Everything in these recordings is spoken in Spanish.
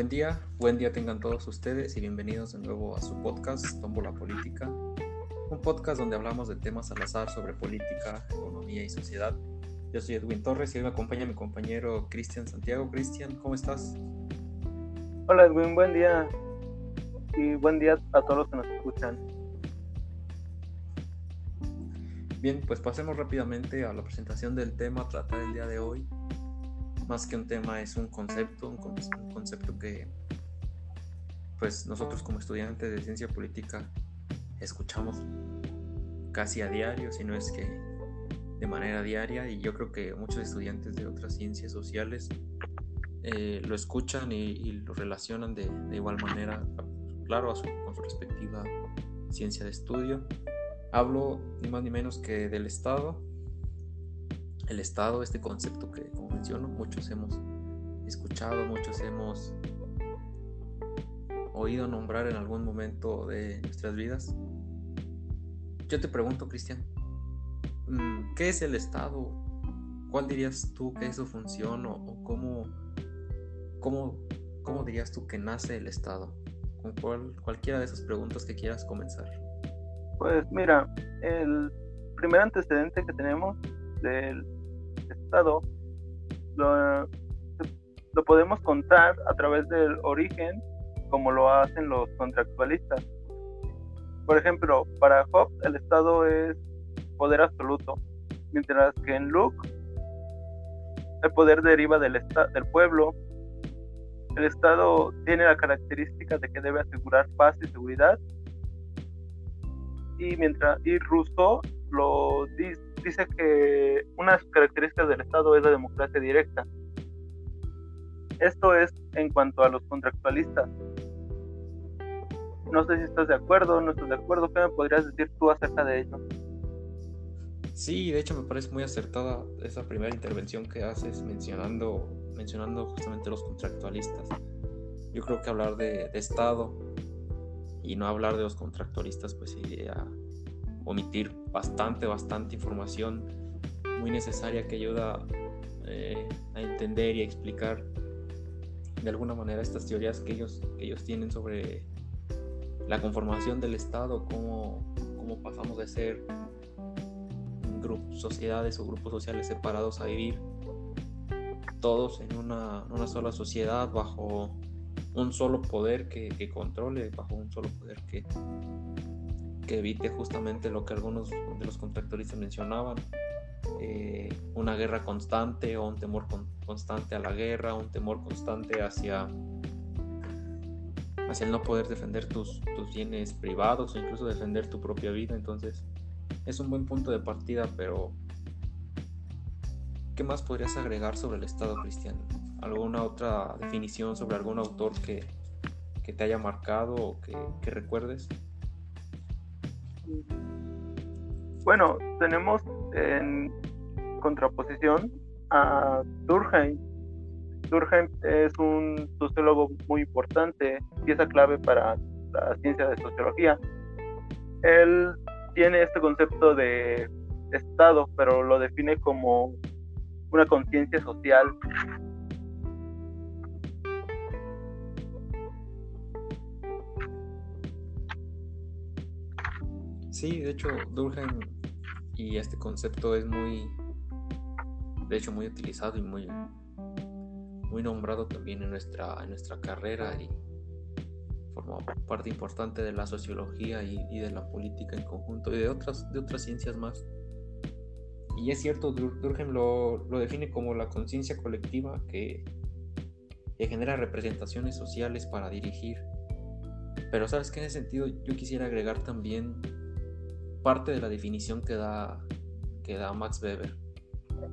Buen día, buen día tengan todos ustedes y bienvenidos de nuevo a su podcast Tombo la Política, un podcast donde hablamos de temas al azar sobre política, economía y sociedad. Yo soy Edwin Torres y hoy me acompaña mi compañero Cristian Santiago. Cristian, ¿cómo estás? Hola Edwin, buen día y buen día a todos los que nos escuchan. Bien, pues pasemos rápidamente a la presentación del tema a tratar el día de hoy. Más que un tema es un concepto, un, concepto que pues nosotros como estudiantes de ciencia política escuchamos casi a diario, si no es que de manera diaria, y yo creo que muchos estudiantes de otras ciencias sociales eh, lo escuchan y, lo relacionan de, igual manera, claro, con su respectiva ciencia de estudio. Hablo ni más ni menos que del Estado. El Estado, este concepto que, como menciono, muchos hemos escuchado, muchos hemos oído nombrar en algún momento de nuestras vidas. Yo te pregunto, Cristian, mm, ¿qué es el Estado? ¿Cuál dirías tú que es su función o, cómo, cómo, cómo, dirías tú que nace el Estado? Con cual, cualquiera de esas preguntas que quieras comenzar. Pues mira, el primer antecedente que tenemos del Estado lo, podemos contar a través del origen como lo hacen los contractualistas. Por ejemplo, para Hobbes el Estado es poder absoluto, mientras que en Luke el poder deriva del, del pueblo. El Estado tiene la característica de que debe asegurar paz y seguridad y mientras y Rousseau lo dice que una de las características del Estado es la democracia directa. Esto es en cuanto a los contractualistas. No sé si estás de acuerdo, no estás de acuerdo, ¿qué me podrías decir tú acerca de ello? Sí, de hecho me parece muy acertada esa primera intervención que haces mencionando, mencionando justamente los contractualistas. Yo creo que hablar de, Estado y no hablar de los contractualistas, pues sería omitir bastante, bastante información muy necesaria que ayuda eh, a entender y a explicar de alguna manera estas teorías que ellos, que ellos tienen sobre la conformación del Estado, cómo, cómo pasamos de ser grupos, sociedades o grupos sociales separados a vivir todos en una, una sola sociedad bajo un solo poder que, controle, bajo un solo poder que, que evite justamente lo que algunos de los contractoristas mencionaban, eh, una guerra constante o un temor constante a la guerra, un temor constante hacia, hacia el no poder defender tus, tus bienes privados o incluso defender tu propia vida. Entonces es un buen punto de partida, pero ¿qué más podrías agregar sobre el Estado cristiano? alguna otra definición sobre algún autor que, te haya marcado o que, recuerdes? Bueno, tenemos en contraposición a Durkheim. Durkheim es un sociólogo muy importante, pieza clave para la ciencia de sociología. Él tiene este concepto de Estado, pero lo define como una conciencia social Sí, de hecho, Durkheim y este concepto es muy, de hecho, muy utilizado y muy, muy nombrado también en nuestra, en nuestra carrera y forma parte importante de la sociología y, de la política en conjunto y de otras, de otras ciencias más. Y es cierto, Durkheim lo, lo define como la conciencia colectiva que, que genera representaciones sociales para dirigir. Pero sabes que en ese sentido yo quisiera agregar también parte de la definición que da, que da Max Weber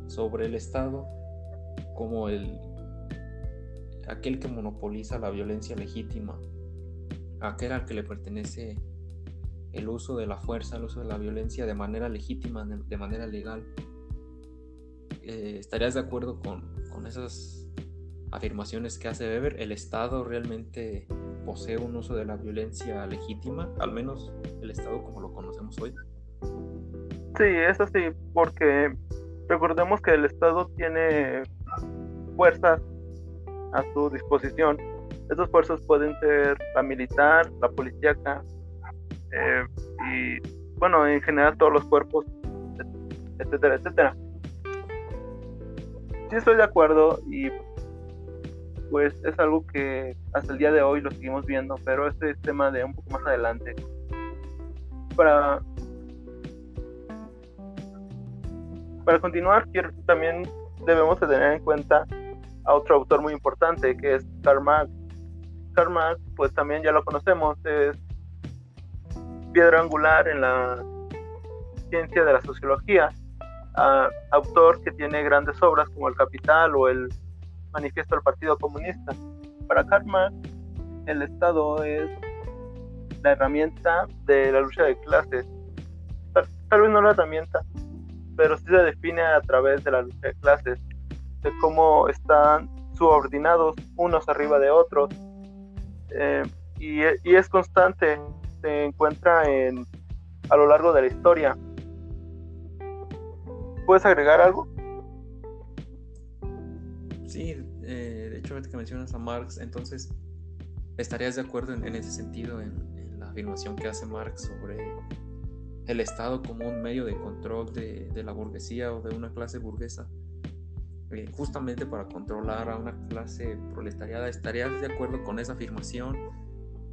sobre el Estado como el, aquel que monopoliza la violencia legítima, aquel al que le pertenece el uso de la fuerza, el uso de la violencia de manera legítima, de manera legal. Eh, ¿Estarías de acuerdo con, con esas afirmaciones que hace Weber? ¿El Estado realmente posee un uso de la violencia legítima, al menos el Estado como lo conocemos hoy. Sí, es así, porque recordemos que el Estado tiene fuerzas a su disposición Estos fuerzas pueden ser la militar, la policíaca eh, y, bueno, en general todos los cuerpos, etcétera, etcétera. Sí estoy de acuerdo y pues es algo que hasta el día de hoy lo seguimos viendo, pero este es tema de un poco más adelante. Para, para continuar, también debemos de tener en cuenta a otro autor muy importante que es Karl Marx. Karl Marx, pues también ya lo conocemos, es piedra angular en la ciencia de la sociología, autor que tiene grandes obras como El Capital o el Manifiesto del Partido Comunista. Para Karl Marx, el Estado es la herramienta de la lucha de clases. Tal, vez no la herramienta, pero sí se define a través de la lucha de clases, de cómo están subordinados unos arriba de otros. Eh, y, y, es constante, se encuentra en, a lo largo de la historia. ¿Puedes agregar algo? Sí, eh, de hecho, ahorita que mencionas a Marx, entonces, ¿estarías de acuerdo en, ese sentido, en, la afirmación que hace Marx sobre el Estado como un medio de control de, la burguesía o de una clase burguesa? Eh, justamente para controlar a una clase proletariada, ¿estarías de acuerdo con esa afirmación?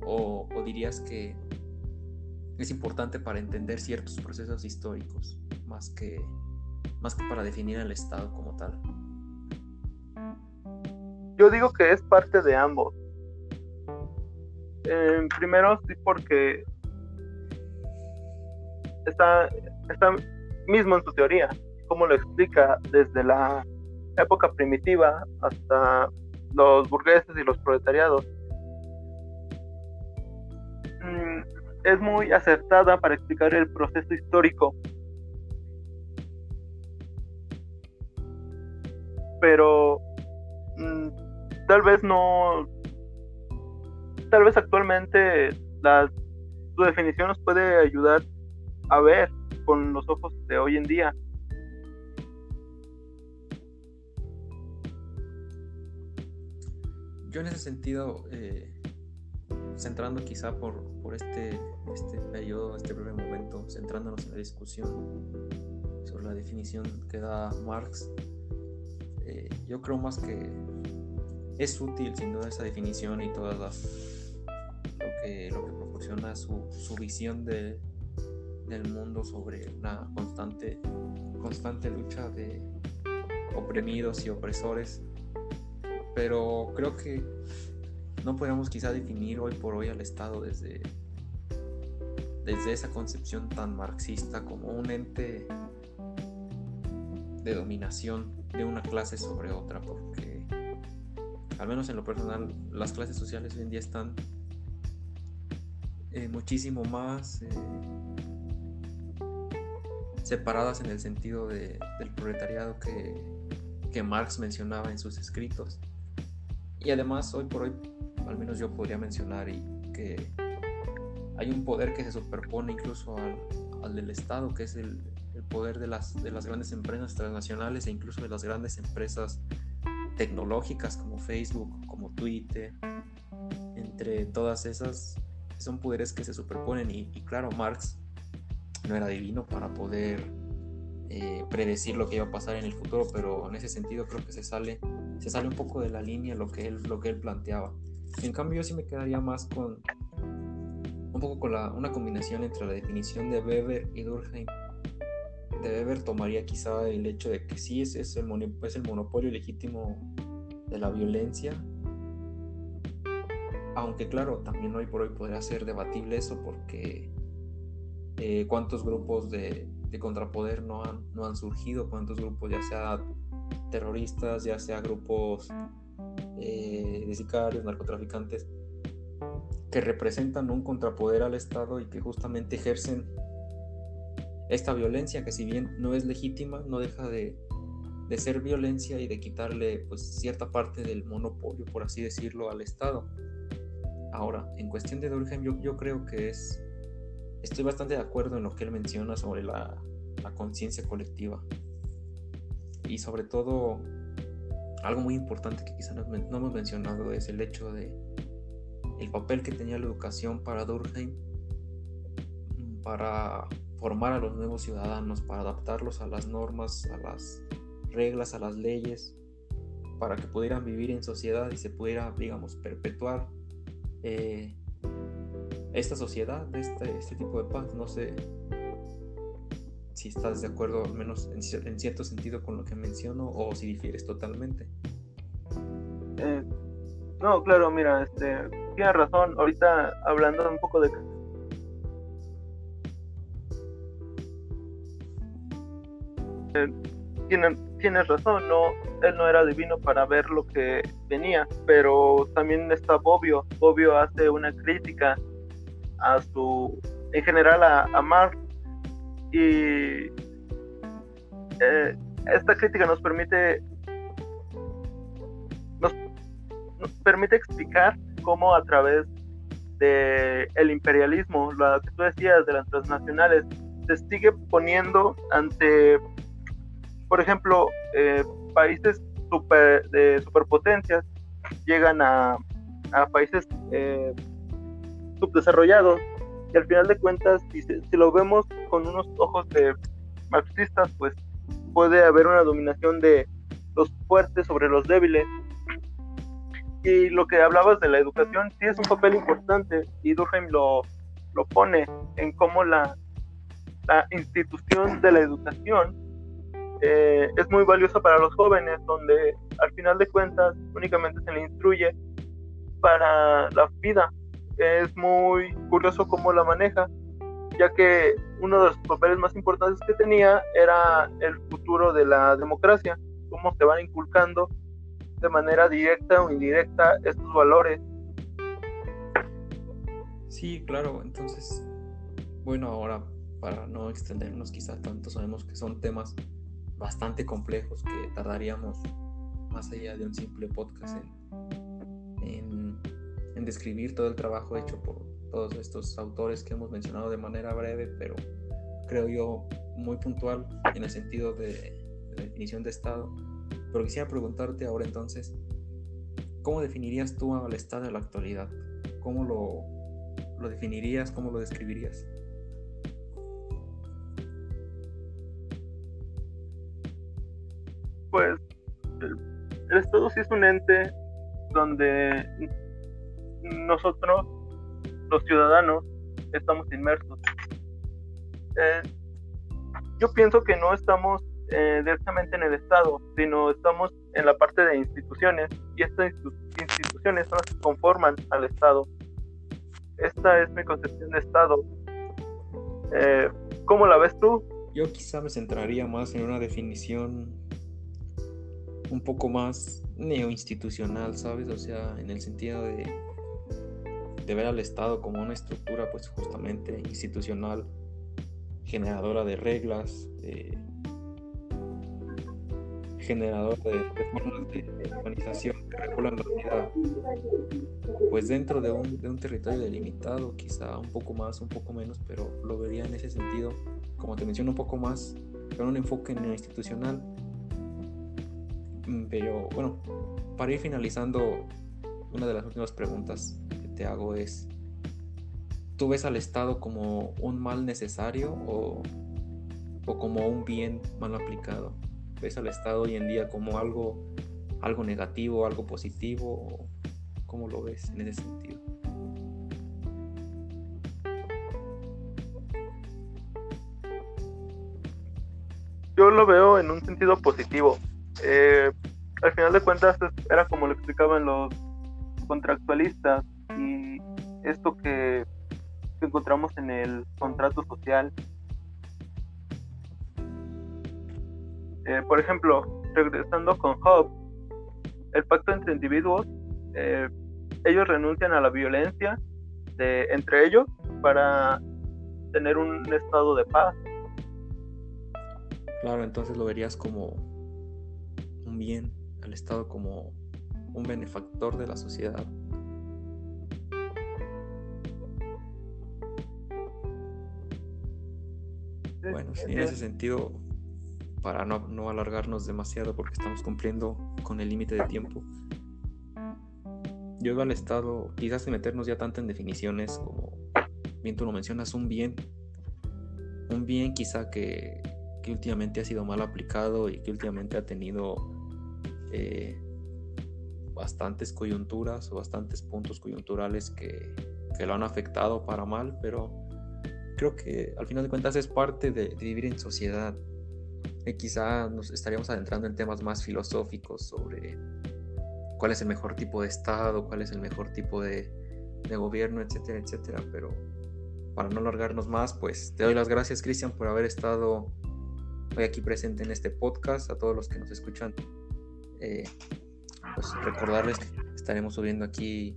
¿O, o dirías que es importante para entender ciertos procesos históricos, más que, más que para definir el Estado como tal? Yo digo que es parte de ambos. Eh, primero sí porque está, está mismo en su teoría, como lo explica desde la época primitiva hasta los burgueses y los proletariados. Mm, es muy acertada para explicar el proceso histórico. Pero mm, tal vez no, tal vez actualmente la, su definición nos puede ayudar a ver con los ojos de hoy en día. Yo en ese sentido, eh, centrando quizá por, por este, este periodo, este breve momento, centrándonos en la discusión sobre la definición que da Marx, eh, yo creo más que es útil sin duda esa definición y todas las lo que, lo que proporciona su, su visión de, del mundo sobre una constante, constante lucha de oprimidos y opresores. Pero creo que no podemos quizá definir hoy por hoy al Estado desde, desde esa concepción tan marxista como un ente de dominación de una clase sobre otra, porque al menos en lo personal, las clases sociales hoy en día están eh, muchísimo más eh, separadas en el sentido del proletariado que, que Marx mencionaba en sus escritos. Y además, hoy por hoy, al menos yo podría mencionar y que hay un poder que se superpone incluso al, al del Estado, que es el, el, poder de las, de las grandes empresas transnacionales e incluso de las grandes empresas tecnológicas como Facebook, como Twitter, entre todas esas son poderes que se superponen y, claro, Marx no era divino para poder eh, predecir lo que iba a pasar en el futuro, pero en ese sentido creo que se sale, se sale un poco de la línea lo que él, lo que él planteaba. En cambio, yo sí me quedaría más con un poco con la, una combinación entre la definición de Weber y Durkheim de Weber tomaría quizá el hecho de que sí es, es, el, es el monopolio legítimo de la violencia. Aunque claro, también hoy por hoy podría ser debatible eso porque eh, cuántos grupos de, de, contrapoder no han, no han surgido, cuántos grupos ya sea terroristas, ya sea grupos eh, de sicarios, narcotraficantes, que representan un contrapoder al Estado y que justamente ejercen esta violencia que si bien no es legítima, no deja de, ser violencia y de quitarle pues cierta parte del monopolio, por así decirlo, al Estado. Ahora, en cuestión de Durkheim, yo, yo creo que es, estoy bastante de acuerdo en lo que él menciona sobre la, conciencia colectiva y sobre todo algo muy importante que quizá no, hemos mencionado es el hecho de el papel que tenía la educación para Durkheim para formar a los nuevos ciudadanos, para adaptarlos a las normas, a las reglas, a las leyes, para que pudieran vivir en sociedad y se pudiera, digamos, perpetuar eh, esta sociedad, este, este tipo de paz. No sé si estás de acuerdo, al menos en, cierto sentido, con lo que menciono, o si difieres totalmente. Eh, no, claro, mira, este, tienes razón. Ahorita hablando un poco de tienes, tienes razón, no, él no era divino para ver lo que venía, pero también está Bobbio. Bobbio hace una crítica a su, en general a, a Marx y eh, esta crítica nos permite nos, permite explicar cómo a través de el imperialismo, lo que tú decías de las transnacionales, se sigue poniendo ante por ejemplo, eh, países super, de superpotencias llegan a, países eh, subdesarrollados y al final de cuentas, si, si, lo vemos con unos ojos de marxistas, pues puede haber una dominación de los fuertes sobre los débiles. Y lo que hablabas de la educación, sí es un papel importante y Durkheim lo, lo pone en cómo la institución de la educación eh, es muy valiosa para los jóvenes, donde al final de cuentas únicamente se le instruye para la vida. Es muy curioso cómo la maneja, ya que uno de los papeles más importantes que tenía era el futuro de la democracia, cómo se van inculcando de manera directa o indirecta estos valores. Sí, claro, entonces, bueno, ahora para no extendernos quizás tanto, sabemos que son temas bastante complejos que tardaríamos más allá de un simple podcast en, en, describir todo el trabajo hecho por todos estos autores que hemos mencionado de manera breve, pero creo yo muy puntual en el sentido de, definición de Estado. Pero quisiera preguntarte ahora entonces, ¿cómo definirías tú al Estado en la actualidad? ¿Cómo lo, lo definirías? ¿Cómo lo describirías? Pues el, Estado sí es un ente donde nosotros, los ciudadanos, estamos inmersos. Eh, yo pienso que no estamos eh, directamente en el Estado, sino estamos en la parte de instituciones y estas instituciones son las que conforman al Estado. Esta es mi concepción de Estado. Eh, ¿Cómo la ves tú? Yo quizá me centraría más en una definición un poco más neoinstitucional, ¿sabes? O sea, en el sentido de, de ver al Estado como una estructura, pues justamente institucional, generadora de reglas, generadora de, formas de organización que regulan la vida, pues dentro de un, de un territorio delimitado, quizá un poco más, un poco menos, pero lo vería en ese sentido, como te menciono, un poco más con un enfoque neoinstitucional Mm, pero bueno, para ir finalizando, una de las últimas preguntas que te hago es, ¿tú ves al Estado como un mal necesario o, o como un bien mal aplicado? ¿Ves al Estado hoy en día como algo, algo negativo, algo positivo? ¿Cómo lo ves en ese sentido? Yo lo veo en un sentido positivo eh, al final de cuentas era como lo explicaban los contractualistas y esto que, encontramos en el contrato social. Eh, por ejemplo, regresando con Hobbes, el pacto entre individuos, eh, ellos renuncian a la violencia de, entre ellos para tener un estado de paz. Claro, entonces lo verías como bien al Estado como un benefactor de la sociedad. Bueno, en ese sentido, para no, no alargarnos demasiado porque estamos cumpliendo con el límite de tiempo. Yo iba al estado, quizás sin meternos ya tanto en definiciones como bien tú lo mencionas, un bien, un bien quizá que, que últimamente ha sido mal aplicado y que últimamente ha tenido eh, bastantes coyunturas o bastantes puntos coyunturales que, que, lo han afectado para mal, pero creo que al final de cuentas es parte de, vivir en sociedad. Y quizá nos estaríamos adentrando en temas más filosóficos sobre cuál es el mejor tipo de Estado, cuál es el mejor tipo de, de gobierno, etcétera, etcétera. Pero para no alargarnos más, pues te doy las gracias, Cristian, por haber estado hoy aquí presente en este podcast, a todos los que nos escuchan. Eh, pues recordarles que estaremos subiendo aquí,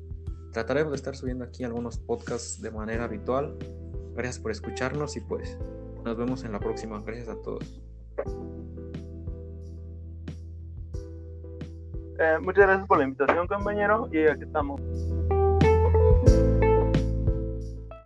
trataremos de estar subiendo aquí algunos podcasts de manera habitual. Gracias por escucharnos y pues nos vemos en la próxima. Gracias a todos. Eh, muchas gracias por la invitación, compañero, y aquí estamos.